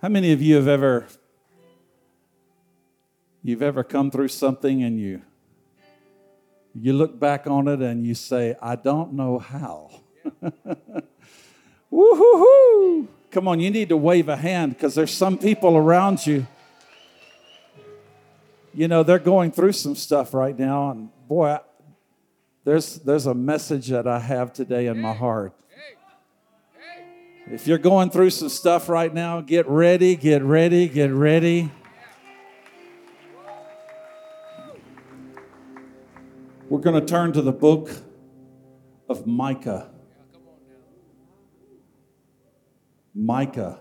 How many of you have ever you've ever come through something and you you look back on it and you say, I don't know how. Woo-hoo-hoo! Come on, you need to wave a hand because there's some people around you. You know, they're going through some stuff right now, and boy, there's there's a message that I have today in my heart. If you're going through some stuff right now, get ready, get ready, get ready. We're going to turn to the book of Micah. Micah.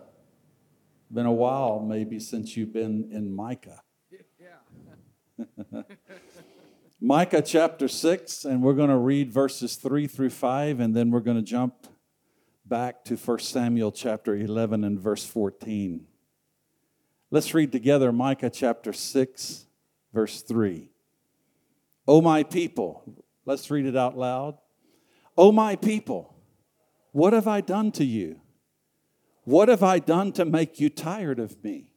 Been a while, maybe, since you've been in Micah. Micah chapter 6, and we're going to read verses 3 through 5, and then we're going to jump back to 1 Samuel chapter 11 and verse 14. Let's read together Micah chapter 6, verse 3. O my people, let's read it out loud. O my people, what have I done to you? What have I done to make you tired of me?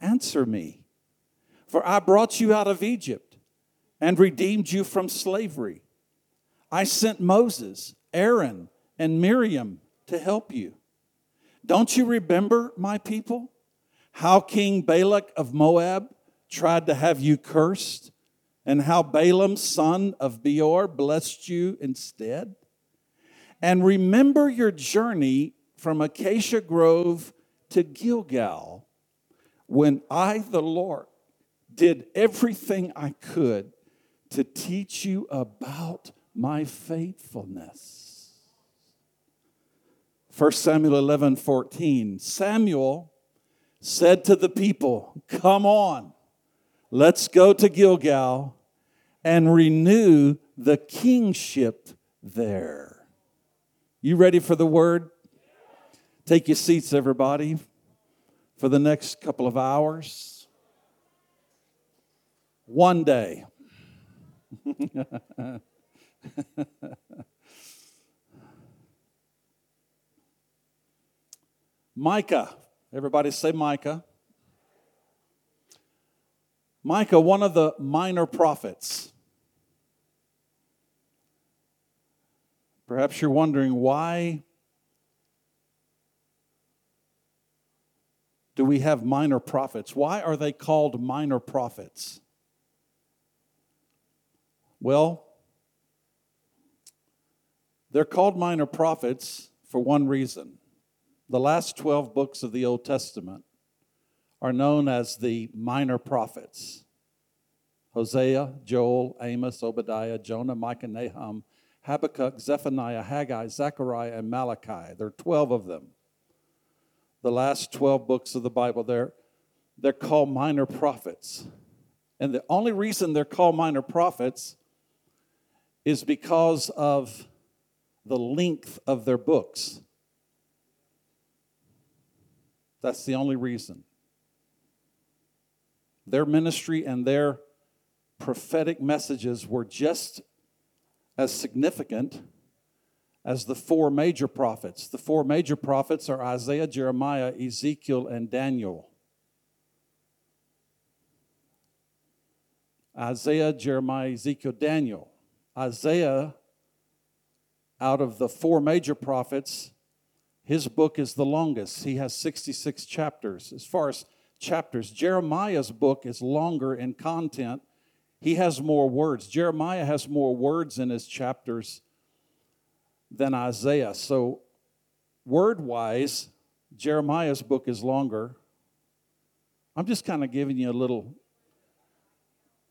Answer me. For I brought you out of Egypt and redeemed you from slavery. I sent Moses, Aaron, and Miriam to help you. Don't you remember, my people, how King Balak of Moab tried to have you cursed, and how Balaam, son of Beor, blessed you instead? And remember your journey from Acacia Grove to Gilgal, when I, the Lord, did everything I could to teach you about my faithfulness. 1 Samuel 11 14. Samuel said to the people, Come on, let's go to Gilgal and renew the kingship there. You ready for the word? Take your seats, everybody, for the next couple of hours. One day. Micah. Everybody say Micah. Micah, one of the minor prophets. Perhaps you're wondering why do we have minor prophets? Why are they called minor prophets? Well, they're called minor prophets for one reason. The last 12 books of the Old Testament are known as the minor prophets Hosea, Joel, Amos, Obadiah, Jonah, Micah, Nahum, Habakkuk, Zephaniah, Haggai, Zechariah, and Malachi. There are 12 of them. The last 12 books of the Bible, they're, they're called minor prophets. And the only reason they're called minor prophets is because of the length of their books. That's the only reason. Their ministry and their prophetic messages were just as significant as the four major prophets. The four major prophets are Isaiah, Jeremiah, Ezekiel, and Daniel. Isaiah, Jeremiah, Ezekiel, Daniel. Isaiah, out of the four major prophets, his book is the longest. He has 66 chapters. As far as chapters, Jeremiah's book is longer in content. He has more words. Jeremiah has more words in his chapters than Isaiah. So, word wise, Jeremiah's book is longer. I'm just kind of giving you a little,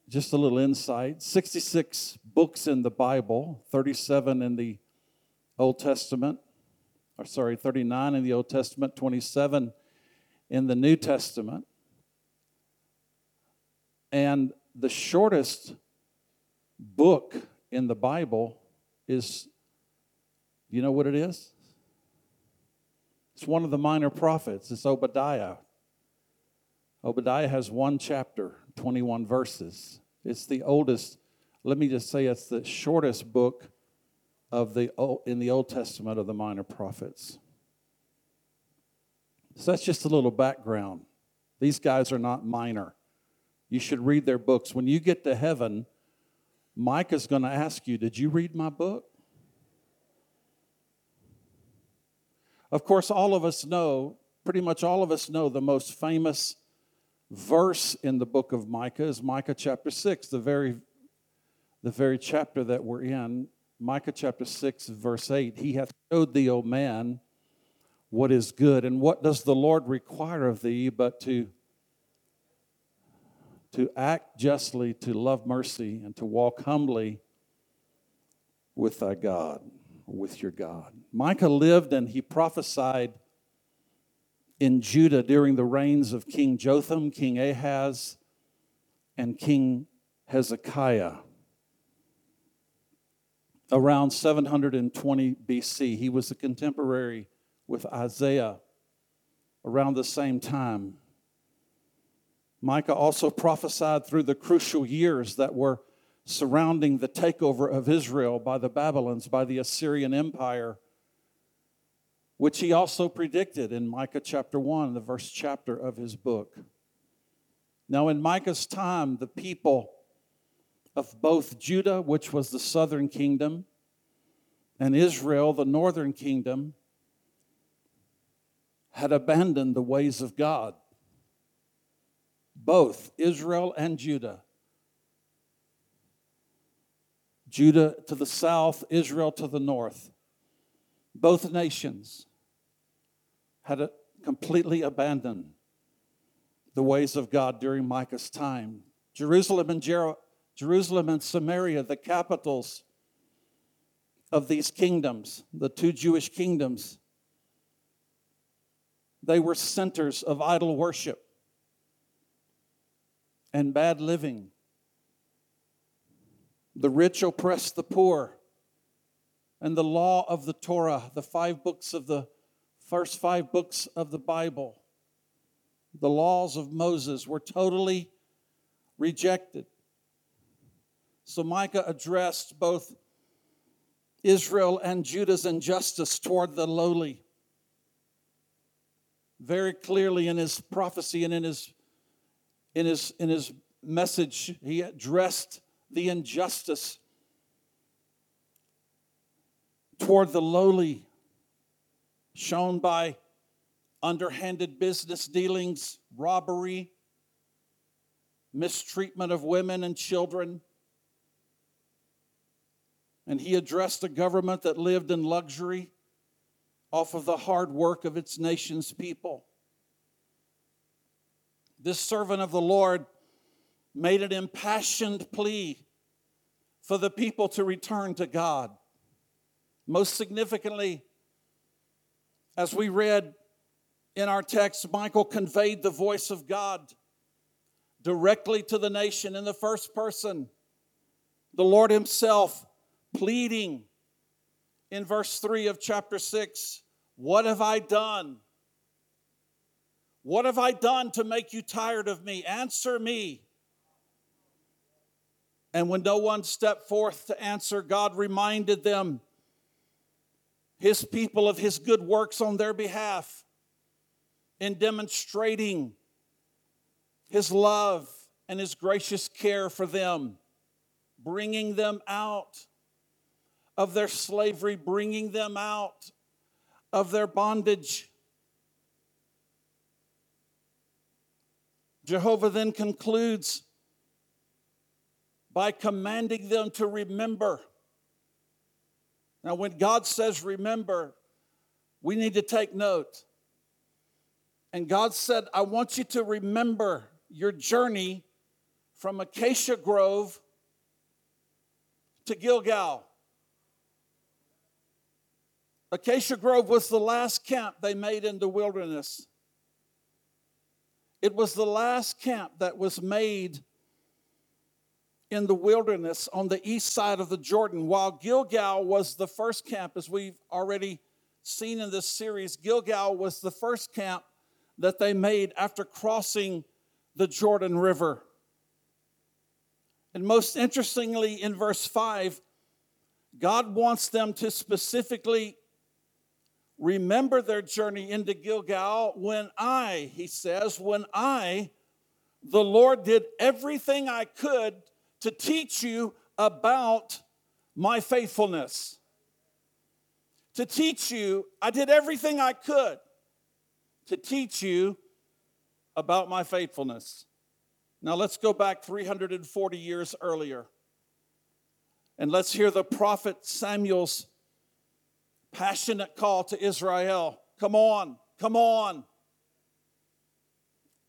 just a little insight. 66 books in the Bible, 37 in the Old Testament or sorry, 39 in the Old Testament, 27 in the New Testament. And the shortest book in the Bible is, you know what it is? It's one of the minor prophets. It's Obadiah. Obadiah has one chapter, 21 verses. It's the oldest, let me just say, it's the shortest book of the in the Old Testament of the minor prophets. So that's just a little background. These guys are not minor. You should read their books. When you get to heaven, Micah's going to ask you, Did you read my book? Of course, all of us know, pretty much all of us know, the most famous verse in the book of Micah is Micah chapter 6, the very, the very chapter that we're in. Micah chapter 6, verse 8 He hath showed thee, O man, what is good, and what does the Lord require of thee but to, to act justly, to love mercy, and to walk humbly with thy God, with your God. Micah lived and he prophesied in Judah during the reigns of King Jotham, King Ahaz, and King Hezekiah. Around 720 BC, he was a contemporary with Isaiah around the same time. Micah also prophesied through the crucial years that were surrounding the takeover of Israel by the Babylons, by the Assyrian Empire, which he also predicted in Micah chapter 1, the first chapter of his book. Now, in Micah's time, the people of both Judah, which was the southern kingdom, and Israel, the northern kingdom, had abandoned the ways of God. Both Israel and Judah. Judah to the south, Israel to the north. Both nations had completely abandoned the ways of God during Micah's time. Jerusalem and, Jer- Jerusalem and Samaria, the capitals of these kingdoms, the two Jewish kingdoms, they were centers of idol worship and bad living. The rich oppressed the poor. And the law of the Torah, the five books of the first five books of the Bible, the laws of Moses were totally rejected. So Micah addressed both Israel and Judah's injustice toward the lowly. Very clearly in his prophecy and in his in his in his message he addressed the injustice toward the lowly shown by underhanded business dealings robbery mistreatment of women and children and he addressed a government that lived in luxury off of the hard work of its nation's people. This servant of the Lord made an impassioned plea for the people to return to God. Most significantly, as we read in our text, Micah conveyed the voice of God directly to the nation in the first person. The Lord Himself pleading in verse 3 of chapter 6 what have I done? What have I done to make you tired of me? Answer me. And when no one stepped forth to answer, God reminded them, his people, of his good works on their behalf in demonstrating his love and his gracious care for them, bringing them out of their slavery, bringing them out of their bondage. Jehovah then concludes by commanding them to remember. Now, when God says remember, we need to take note. And God said, I want you to remember your journey from Acacia Grove to Gilgal. Acacia Grove was the last camp they made in the wilderness. It was the last camp that was made in the wilderness on the east side of the Jordan, while Gilgal was the first camp, as we've already seen in this series. Gilgal was the first camp that they made after crossing the Jordan River. And most interestingly, in verse 5, God wants them to specifically remember their journey into Gilgal when I, he says, when I, the Lord, did everything I could to teach you about my faithfulness. To teach you, I did everything I could to teach you about my faithfulness. Now let's go back 340 years earlier. And let's hear the prophet Samuel's passionate call to Israel Come on, come on.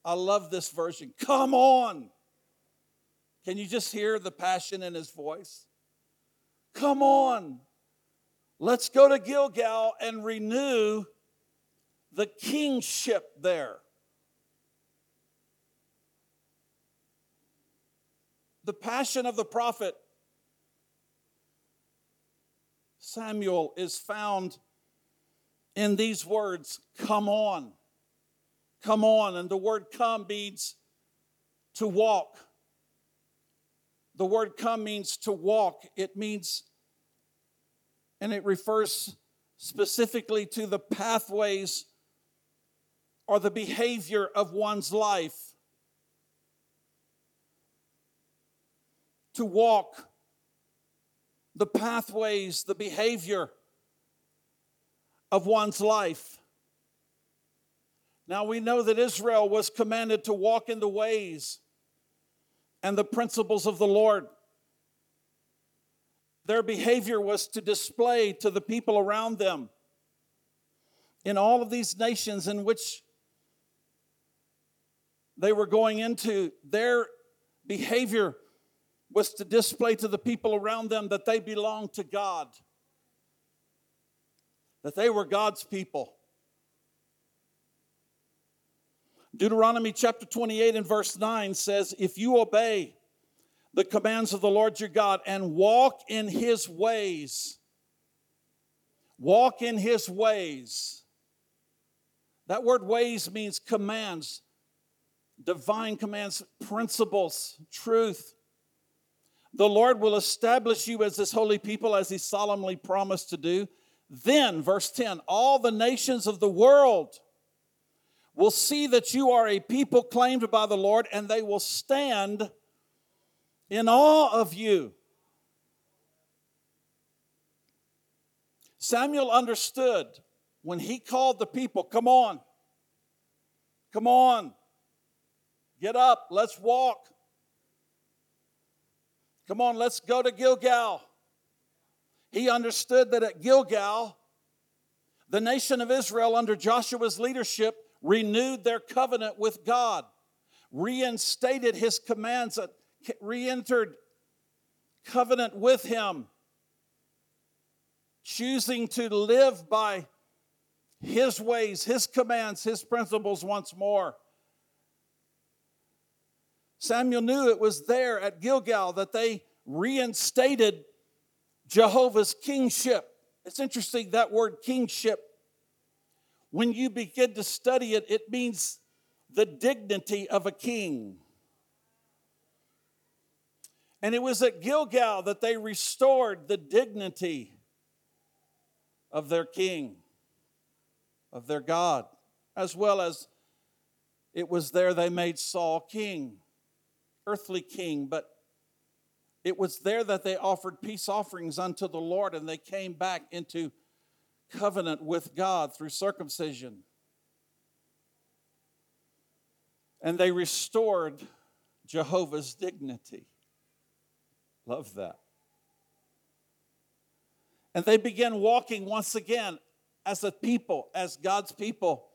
I love this version. Come on. Can you just hear the passion in his voice? Come on. Let's go to Gilgal and renew the kingship there. The passion of the prophet Samuel is found in these words come on. Come on. And the word come means to walk. The word come means to walk. It means, and it refers specifically to the pathways or the behavior of one's life. To walk the pathways, the behavior of one's life. Now we know that Israel was commanded to walk in the ways and the principles of the Lord. Their behavior was to display to the people around them in all of these nations in which they were going into, their behavior was to display to the people around them that they belonged to God, that they were God's people. Deuteronomy chapter 28 and verse 9 says, If you obey the commands of the Lord your God and walk in his ways, walk in his ways. That word ways means commands, divine commands, principles, truth. The Lord will establish you as his holy people as he solemnly promised to do. Then, verse 10, all the nations of the world will see that you are a people claimed by the Lord, and they will stand in awe of you. Samuel understood when he called the people, Come on, come on, get up, let's walk. Come on, let's go to Gilgal. He understood that at Gilgal, the nation of Israel, under Joshua's leadership, renewed their covenant with God, reinstated his commands, uh, re entered covenant with him, choosing to live by his ways, his commands, his principles once more. Samuel knew it was there at Gilgal that they reinstated Jehovah's kingship. It's interesting that word kingship. When you begin to study it, it means the dignity of a king. And it was at Gilgal that they restored the dignity of their king, of their God, as well as it was there they made Saul king earthly king, but it was there that they offered peace offerings unto the Lord and they came back into covenant with God through circumcision. And they restored Jehovah's dignity. Love that. And they began walking once again as a people, as God's people.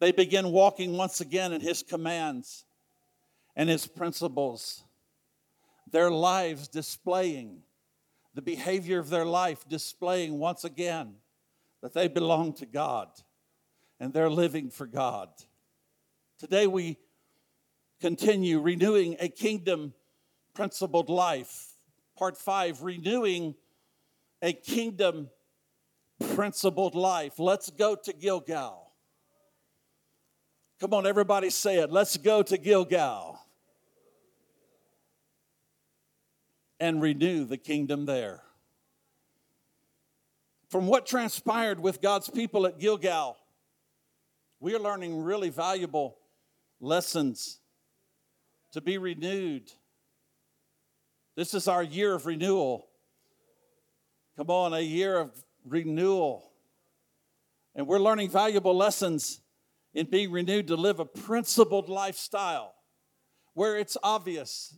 They began walking once again in His commands and his principles, their lives displaying, the behavior of their life displaying once again that they belong to God and they're living for God. Today we continue renewing a kingdom principled life. Part five, renewing a kingdom principled life. Let's go to Gilgal. Come on, everybody say it. Let's go to Gilgal. And renew the kingdom there. from what transpired with God's people at Gilgal, we are learning really valuable lessons to be renewed. This is our year of renewal. Come on, a year of renewal. And we're learning valuable lessons in being renewed to live a principled lifestyle where it's obvious,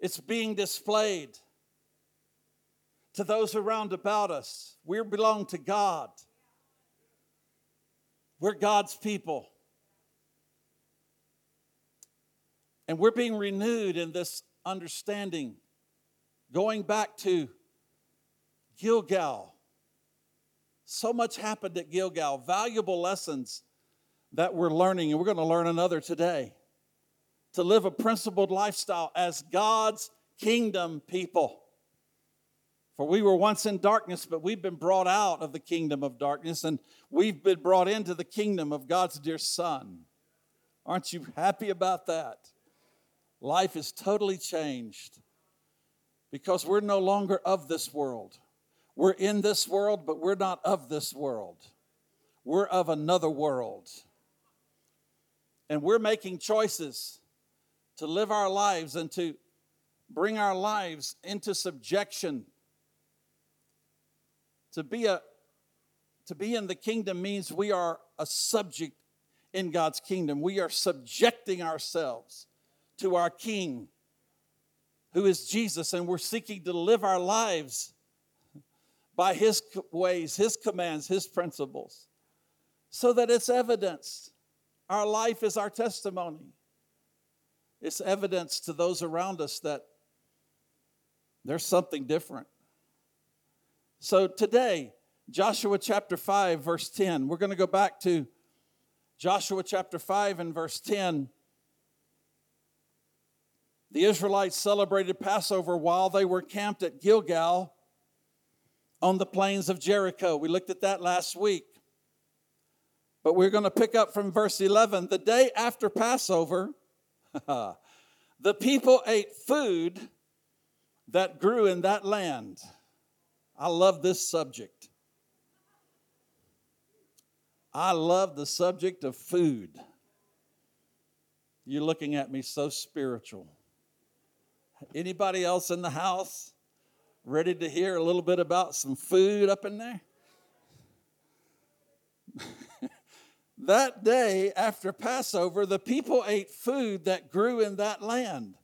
it's being displayed to those around about us. We belong to God. We're God's people. And we're being renewed in this understanding, going back to Gilgal. So much happened at Gilgal, valuable lessons that we're learning, and we're going to learn another today. To live a principled lifestyle as God's kingdom people. For we were once in darkness, but we've been brought out of the kingdom of darkness and we've been brought into the kingdom of God's dear Son. Aren't you happy about that? Life is totally changed because we're no longer of this world. We're in this world, but we're not of this world. We're of another world. And we're making choices to live our lives and to bring our lives into subjection to be a to be in the kingdom means we are a subject in God's kingdom. We are subjecting ourselves to our king who is Jesus and we're seeking to live our lives by his ways, his commands, his principles so that it's evidence. Our life is our testimony. It's evidence to those around us that there's something different. So today, Joshua chapter 5, verse 10, we're going to go back to Joshua chapter 5 and verse 10. The Israelites celebrated Passover while they were camped at Gilgal on the plains of Jericho. We looked at that last week. But we're going to pick up from verse 11. The day after Passover, the people ate food that grew in that land. I love this subject. I love the subject of food. You're looking at me so spiritual. Anybody else in the house ready to hear a little bit about some food up in there? that day after Passover, the people ate food that grew in that land.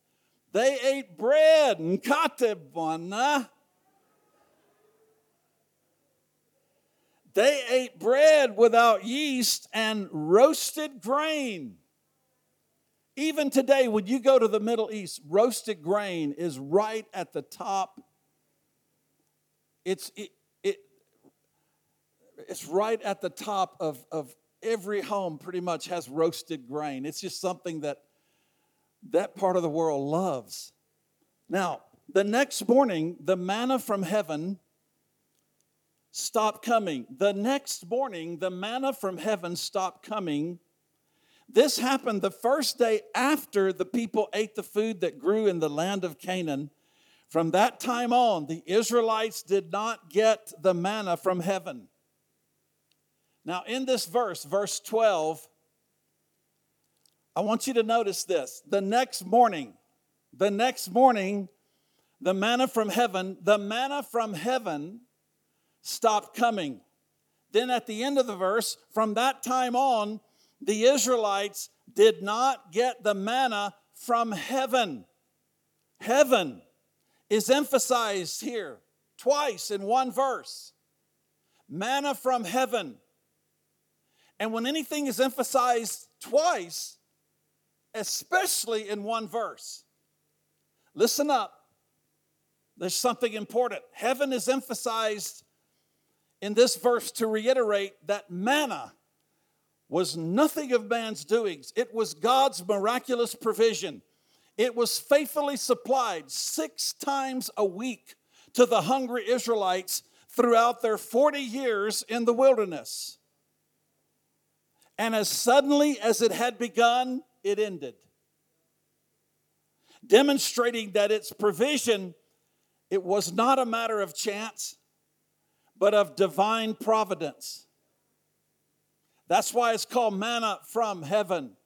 They ate bread and katebana They ate bread without yeast and roasted grain. Even today, when you go to the Middle East, roasted grain is right at the top. It's, it, it, it's right at the top of, of every home, pretty much has roasted grain. It's just something that that part of the world loves. Now, the next morning, the manna from heaven stopped coming. The next morning, the manna from heaven stopped coming. This happened the first day after the people ate the food that grew in the land of Canaan. From that time on, the Israelites did not get the manna from heaven. Now, in this verse, verse 12, I want you to notice this. The next morning, the next morning, the manna from heaven, the manna from heaven stopped coming. Then at the end of the verse, from that time on, the Israelites did not get the manna from heaven. Heaven is emphasized here twice in one verse. Manna from heaven. And when anything is emphasized twice, especially in one verse, listen up. There's something important. Heaven is emphasized in this verse to reiterate that manna was nothing of man's doings, it was God's miraculous provision. It was faithfully supplied six times a week to the hungry Israelites throughout their 40 years in the wilderness. And as suddenly as it had begun, it ended. Demonstrating that its provision, it was not a matter of chance, but of divine providence. That's why it's called manna from heaven.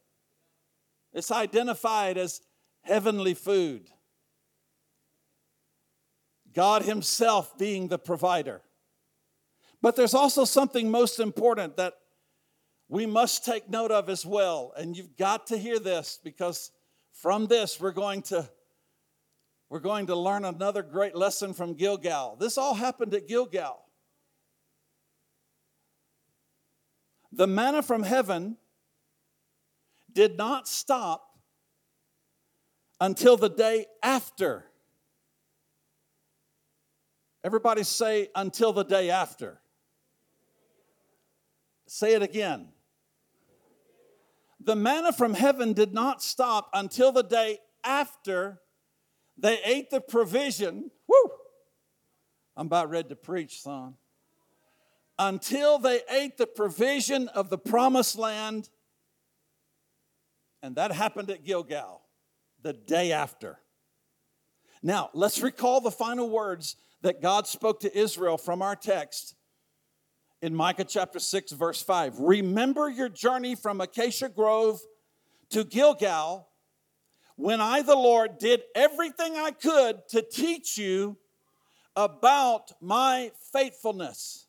It's identified as heavenly food. God Himself being the provider. But there's also something most important that we must take note of as well. And you've got to hear this because from this we're going to we're going to learn another great lesson from Gilgal. This all happened at Gilgal. The manna from heaven did not stop until the day after. Everybody say, until the day after. Say it again. The manna from heaven did not stop until the day after they ate the provision. Woo! I'm about ready to preach, son. Until they ate the provision of the promised land. And that happened at Gilgal the day after. Now, let's recall the final words that God spoke to Israel from our text in Micah chapter 6, verse 5. Remember your journey from Acacia Grove to Gilgal when I, the Lord, did everything I could to teach you about my faithfulness.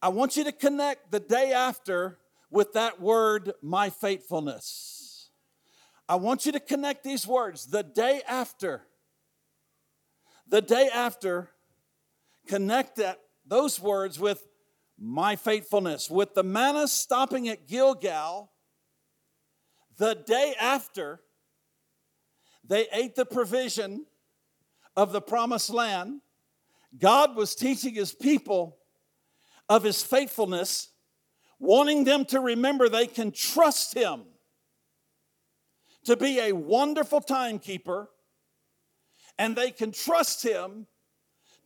I want you to connect the day after with that word, my faithfulness. I want you to connect these words, the day after. The day after, connect that, those words with my faithfulness. With the manna stopping at Gilgal, the day after, they ate the provision of the promised land. God was teaching his people of his faithfulness, wanting them to remember they can trust him to be a wonderful timekeeper, and they can trust him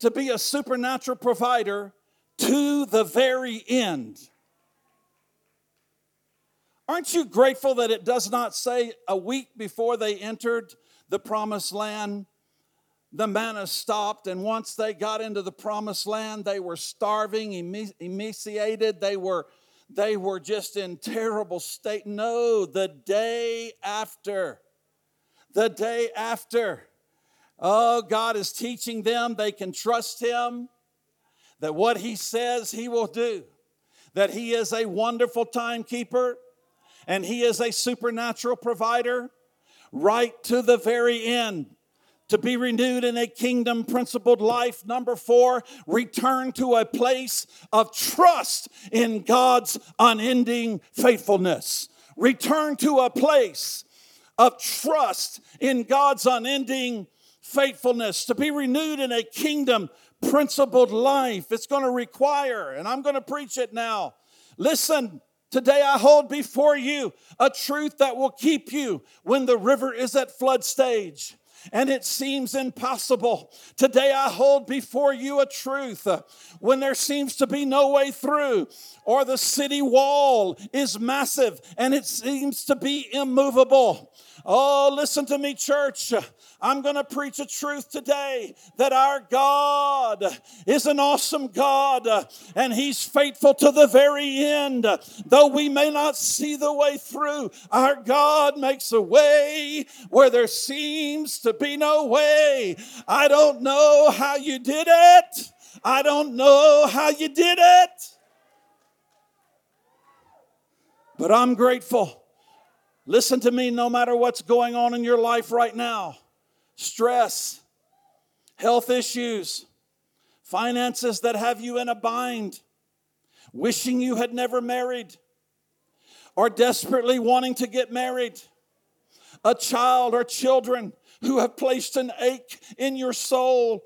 to be a supernatural provider to the very end. Aren't you grateful that it does not say a week before they entered the promised land, the manna stopped, and once they got into the promised land, they were starving, emaciated, they were they were just in terrible state. No, the day after, the day after, oh, God is teaching them they can trust Him, that what He says He will do, that He is a wonderful timekeeper, and He is a supernatural provider right to the very end to be renewed in a kingdom principled life. Number four, return to a place of trust in God's unending faithfulness. Return to a place of trust in God's unending faithfulness. To be renewed in a kingdom principled life, it's going to require, and I'm going to preach it now. Listen, Today I hold before you a truth that will keep you when the river is at flood stage and it seems impossible. Today I hold before you a truth uh, when there seems to be no way through, or the city wall is massive and it seems to be immovable. Oh, listen to me, church. I'm going to preach a truth today that our God is an awesome God and He's faithful to the very end. Though we may not see the way through, our God makes a way where there seems to be no way. I don't know how you did it. I don't know how you did it. But I'm grateful. Listen to me no matter what's going on in your life right now stress, health issues, finances that have you in a bind, wishing you had never married, or desperately wanting to get married, a child or children who have placed an ache in your soul,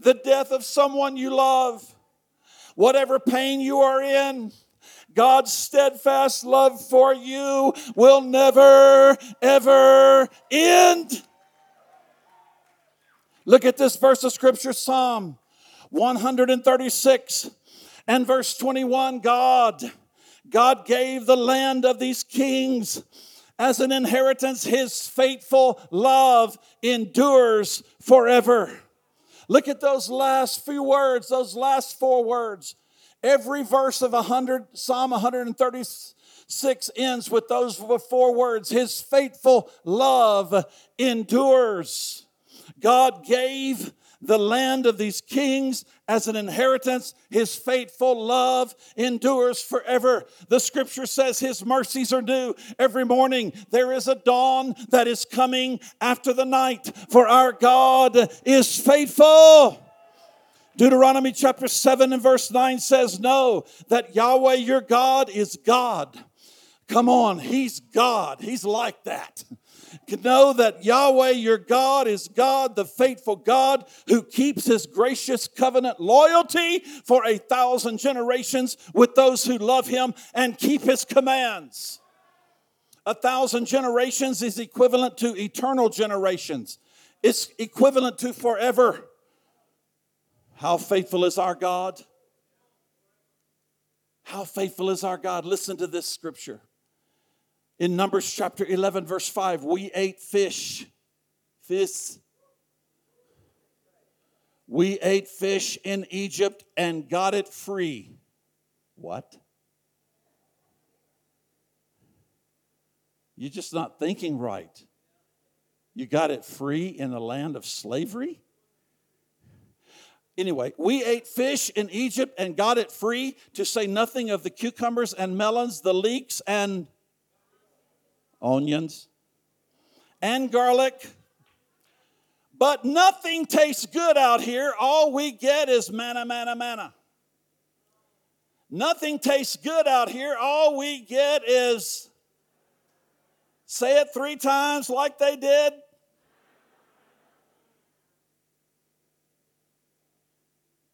the death of someone you love, whatever pain you are in. God's steadfast love for you will never, ever end. Look at this verse of scripture, Psalm 136 and verse 21. God, God gave the land of these kings as an inheritance. His faithful love endures forever. Look at those last few words, those last four words. Every verse of 100, Psalm 136 ends with those four words His faithful love endures. God gave the land of these kings as an inheritance. His faithful love endures forever. The scripture says his mercies are new every morning. There is a dawn that is coming after the night, for our God is faithful. Deuteronomy chapter 7 and verse 9 says, Know that Yahweh your God is God. Come on, He's God. He's like that know that Yahweh your God is God, the faithful God who keeps his gracious covenant loyalty for a thousand generations with those who love him and keep his commands. A thousand generations is equivalent to eternal generations, it's equivalent to forever. How faithful is our God? How faithful is our God? Listen to this scripture. In Numbers chapter 11, verse 5, we ate fish. Fish. We ate fish in Egypt and got it free. What? You're just not thinking right. You got it free in the land of slavery? Anyway, we ate fish in Egypt and got it free, to say nothing of the cucumbers and melons, the leeks and onions, and garlic. But nothing tastes good out here. All we get is manna, manna, manna. Nothing tastes good out here. All we get is, say it three times like they did.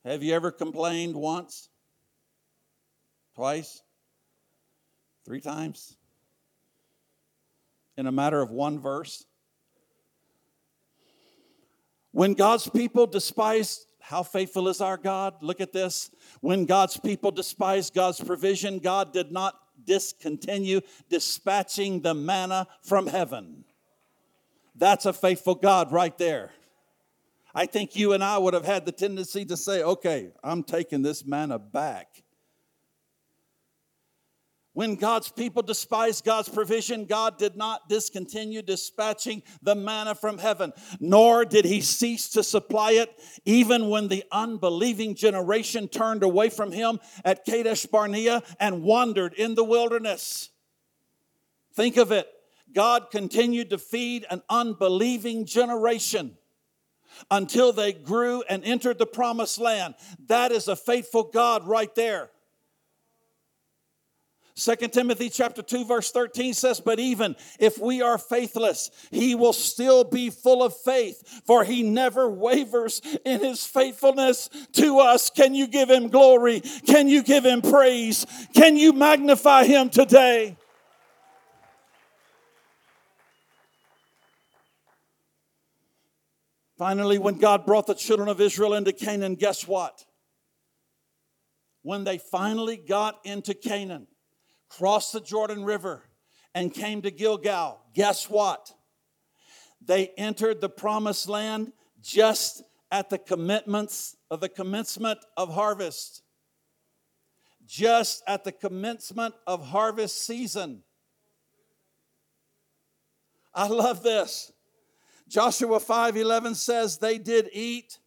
Have you ever complained once? Twice? Three times? in a matter of one verse? When God's people despise, how faithful is our God? Look at this. When God's people despised God's provision, God did not discontinue dispatching the manna from heaven. That's a faithful God right there. I think you and I would have had the tendency to say, okay, I'm taking this manna back. When God's people despised God's provision, God did not discontinue dispatching the manna from heaven, nor did he cease to supply it, even when the unbelieving generation turned away from him at Kadesh Barnea and wandered in the wilderness. Think of it. God continued to feed an unbelieving generation until they grew and entered the promised land. That is a faithful God right there. 2 Timothy chapter 2 verse 13 says, But even if we are faithless, he will still be full of faith, for he never wavers in his faithfulness to us. Can you give him glory? Can you give him praise? Can you magnify him today? Finally, when God brought the children of Israel into Canaan, guess what? When they finally got into Canaan, crossed the Jordan River, and came to Gilgal, guess what? They entered the promised land just at the commitments of the commencement of harvest. Just at the commencement of harvest season. I love this. Joshua 5:11 says they did eat.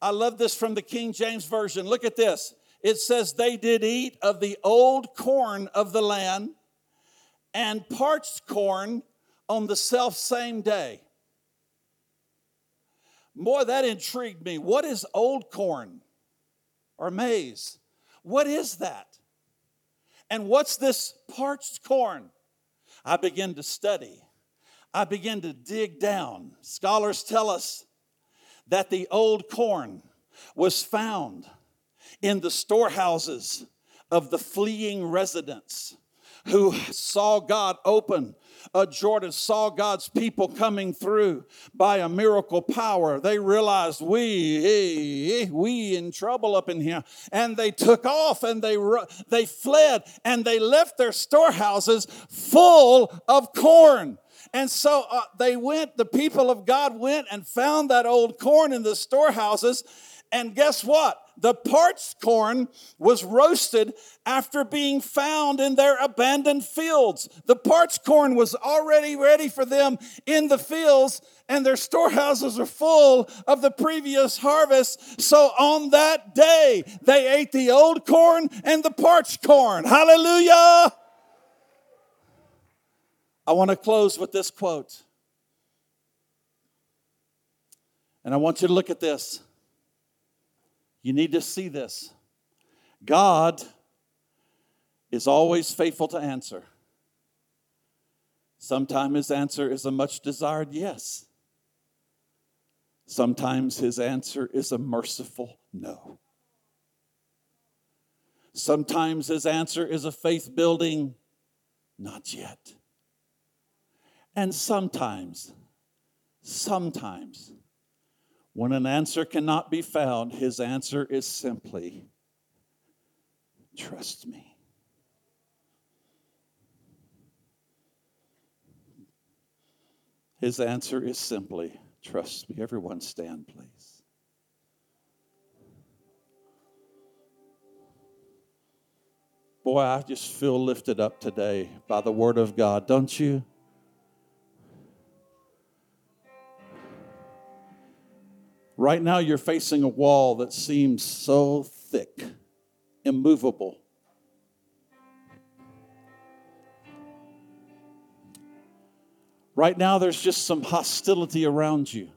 I love this from the King James version. Look at this it says they did eat of the old corn of the land and parched corn on the self same day. Boy, that intrigued me. What is old corn or maize? What is that? And what's this parched corn? I began to study. I began to dig down. Scholars tell us that the old corn was found in the storehouses of the fleeing residents who saw God open a Jordan, saw God's people coming through by a miracle power. They realized we, eh, eh, we in trouble up in here. And they took off and they, they fled and they left their storehouses full of corn. And so uh, they went, the people of God went and found that old corn in the storehouses. And guess what? The parched corn was roasted after being found in their abandoned fields. The parched corn was already ready for them in the fields, and their storehouses are full of the previous harvest. So on that day, they ate the old corn and the parched corn. Hallelujah! I want to close with this quote. And I want you to look at this. You need to see this. God is always faithful to answer. Sometimes his answer is a much desired yes. Sometimes his answer is a merciful no. Sometimes his answer is a faith building not yet. And sometimes, sometimes, when an answer cannot be found, his answer is simply, Trust me. His answer is simply, Trust me. Everyone stand, please. Boy, I just feel lifted up today by the Word of God, don't you? Right now, you're facing a wall that seems so thick, immovable. Right now, there's just some hostility around you.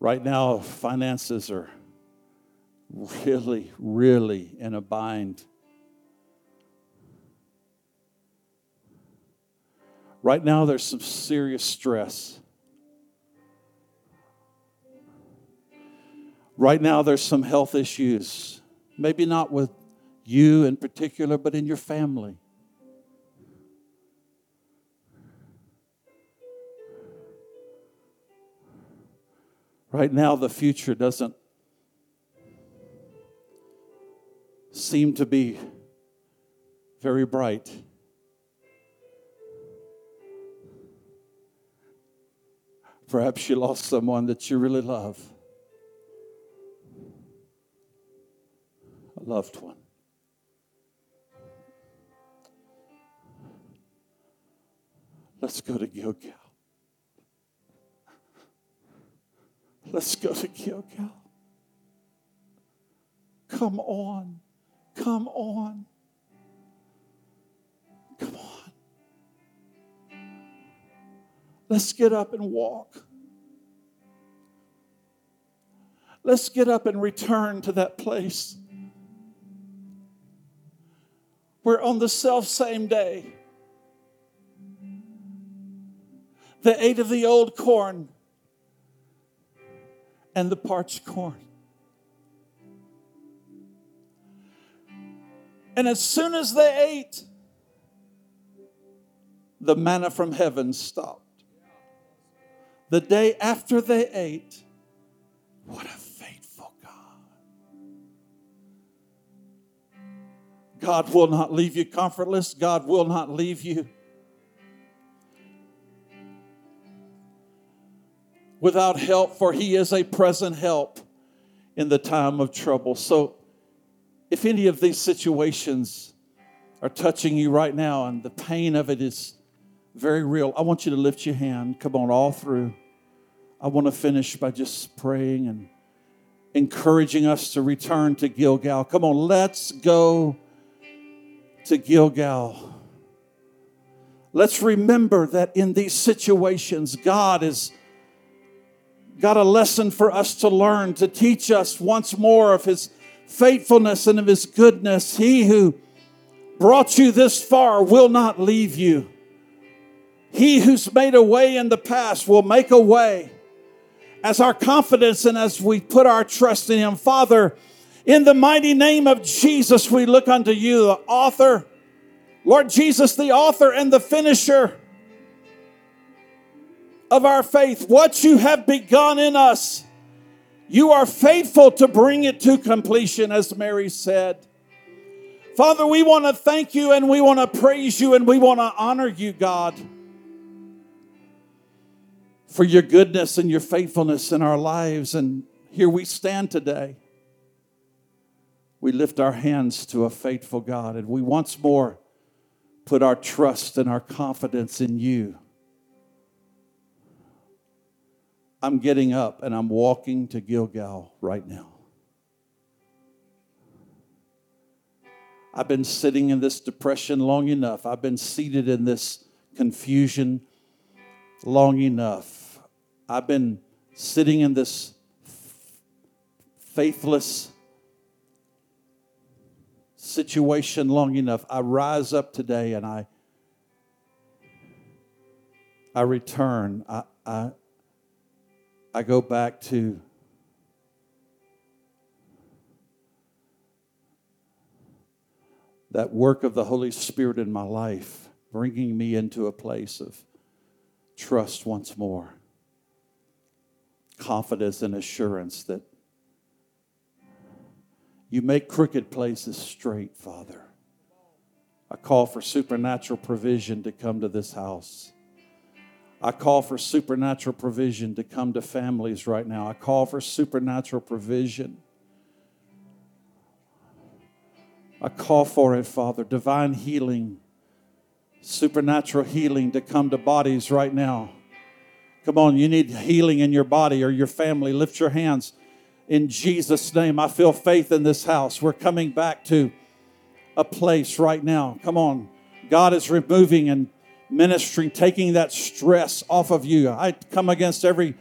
Right now, finances are really, really in a bind. Right now, there's some serious stress. Right now, there's some health issues. Maybe not with you in particular, but in your family. Right now, the future doesn't seem to be very bright. Perhaps you lost someone that you really love, a loved one. Let's go to Gilgal. Let's go to Gilgal. Come on. Come on. Let's get up and walk. Let's get up and return to that place where on the self same day, they ate of the old corn and the parched corn. And as soon as they ate, the manna from heaven stopped the day after they ate. What a faithful God. God will not leave you comfortless. God will not leave you without help, for He is a present help in the time of trouble. So, if any of these situations are touching you right now and the pain of it is very real, I want you to lift your hand. Come on, all through. I want to finish by just praying and encouraging us to return to Gilgal. Come on, let's go to Gilgal. Let's remember that in these situations, God has got a lesson for us to learn, to teach us once more of His faithfulness and of His goodness. He who brought you this far will not leave you. He who's made a way in the past will make a way as our confidence and as we put our trust in Him. Father, in the mighty name of Jesus, we look unto you, the author, Lord Jesus, the author and the finisher of our faith. What you have begun in us, you are faithful to bring it to completion, as Mary said. Father, we want to thank you and we want to praise you and we want to honor you, God, for your goodness and your faithfulness in our lives. And here we stand today. We lift our hands to a faithful God and we once more put our trust and our confidence in you. I'm getting up and I'm walking to Gilgal right now. I've been sitting in this depression long enough. I've been seated in this confusion long enough. I've been sitting in this faithless situation long enough. I rise up today and I I return. I, I, I go back to that work of the Holy Spirit in my life, bringing me into a place of trust once more, confidence and assurance that you make crooked places straight, Father. I call for supernatural provision to come to this house. I call for supernatural provision to come to families right now. I call for supernatural provision I call for it, Father, divine healing, supernatural healing to come to bodies right now. Come on, you need healing in your body or your family. Lift your hands in Jesus' name. I feel faith in this house. We're coming back to a place right now. Come on. God is removing and ministering, taking that stress off of you. I come against every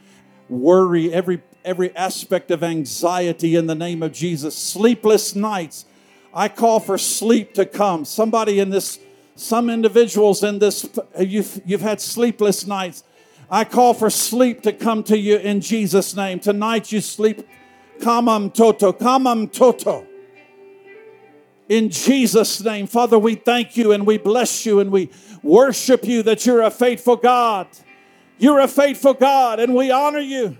worry, every every aspect of anxiety in the name of Jesus. Sleepless nights I call for sleep to come. Somebody in this, some individuals in this, you've, you've had sleepless nights. I call for sleep to come to you in Jesus' name. Tonight you sleep. Kamam um, toto, kamam um, toto. In Jesus' name, Father, we thank you and we bless you and we worship you that you're a faithful God. You're a faithful God and we honor you.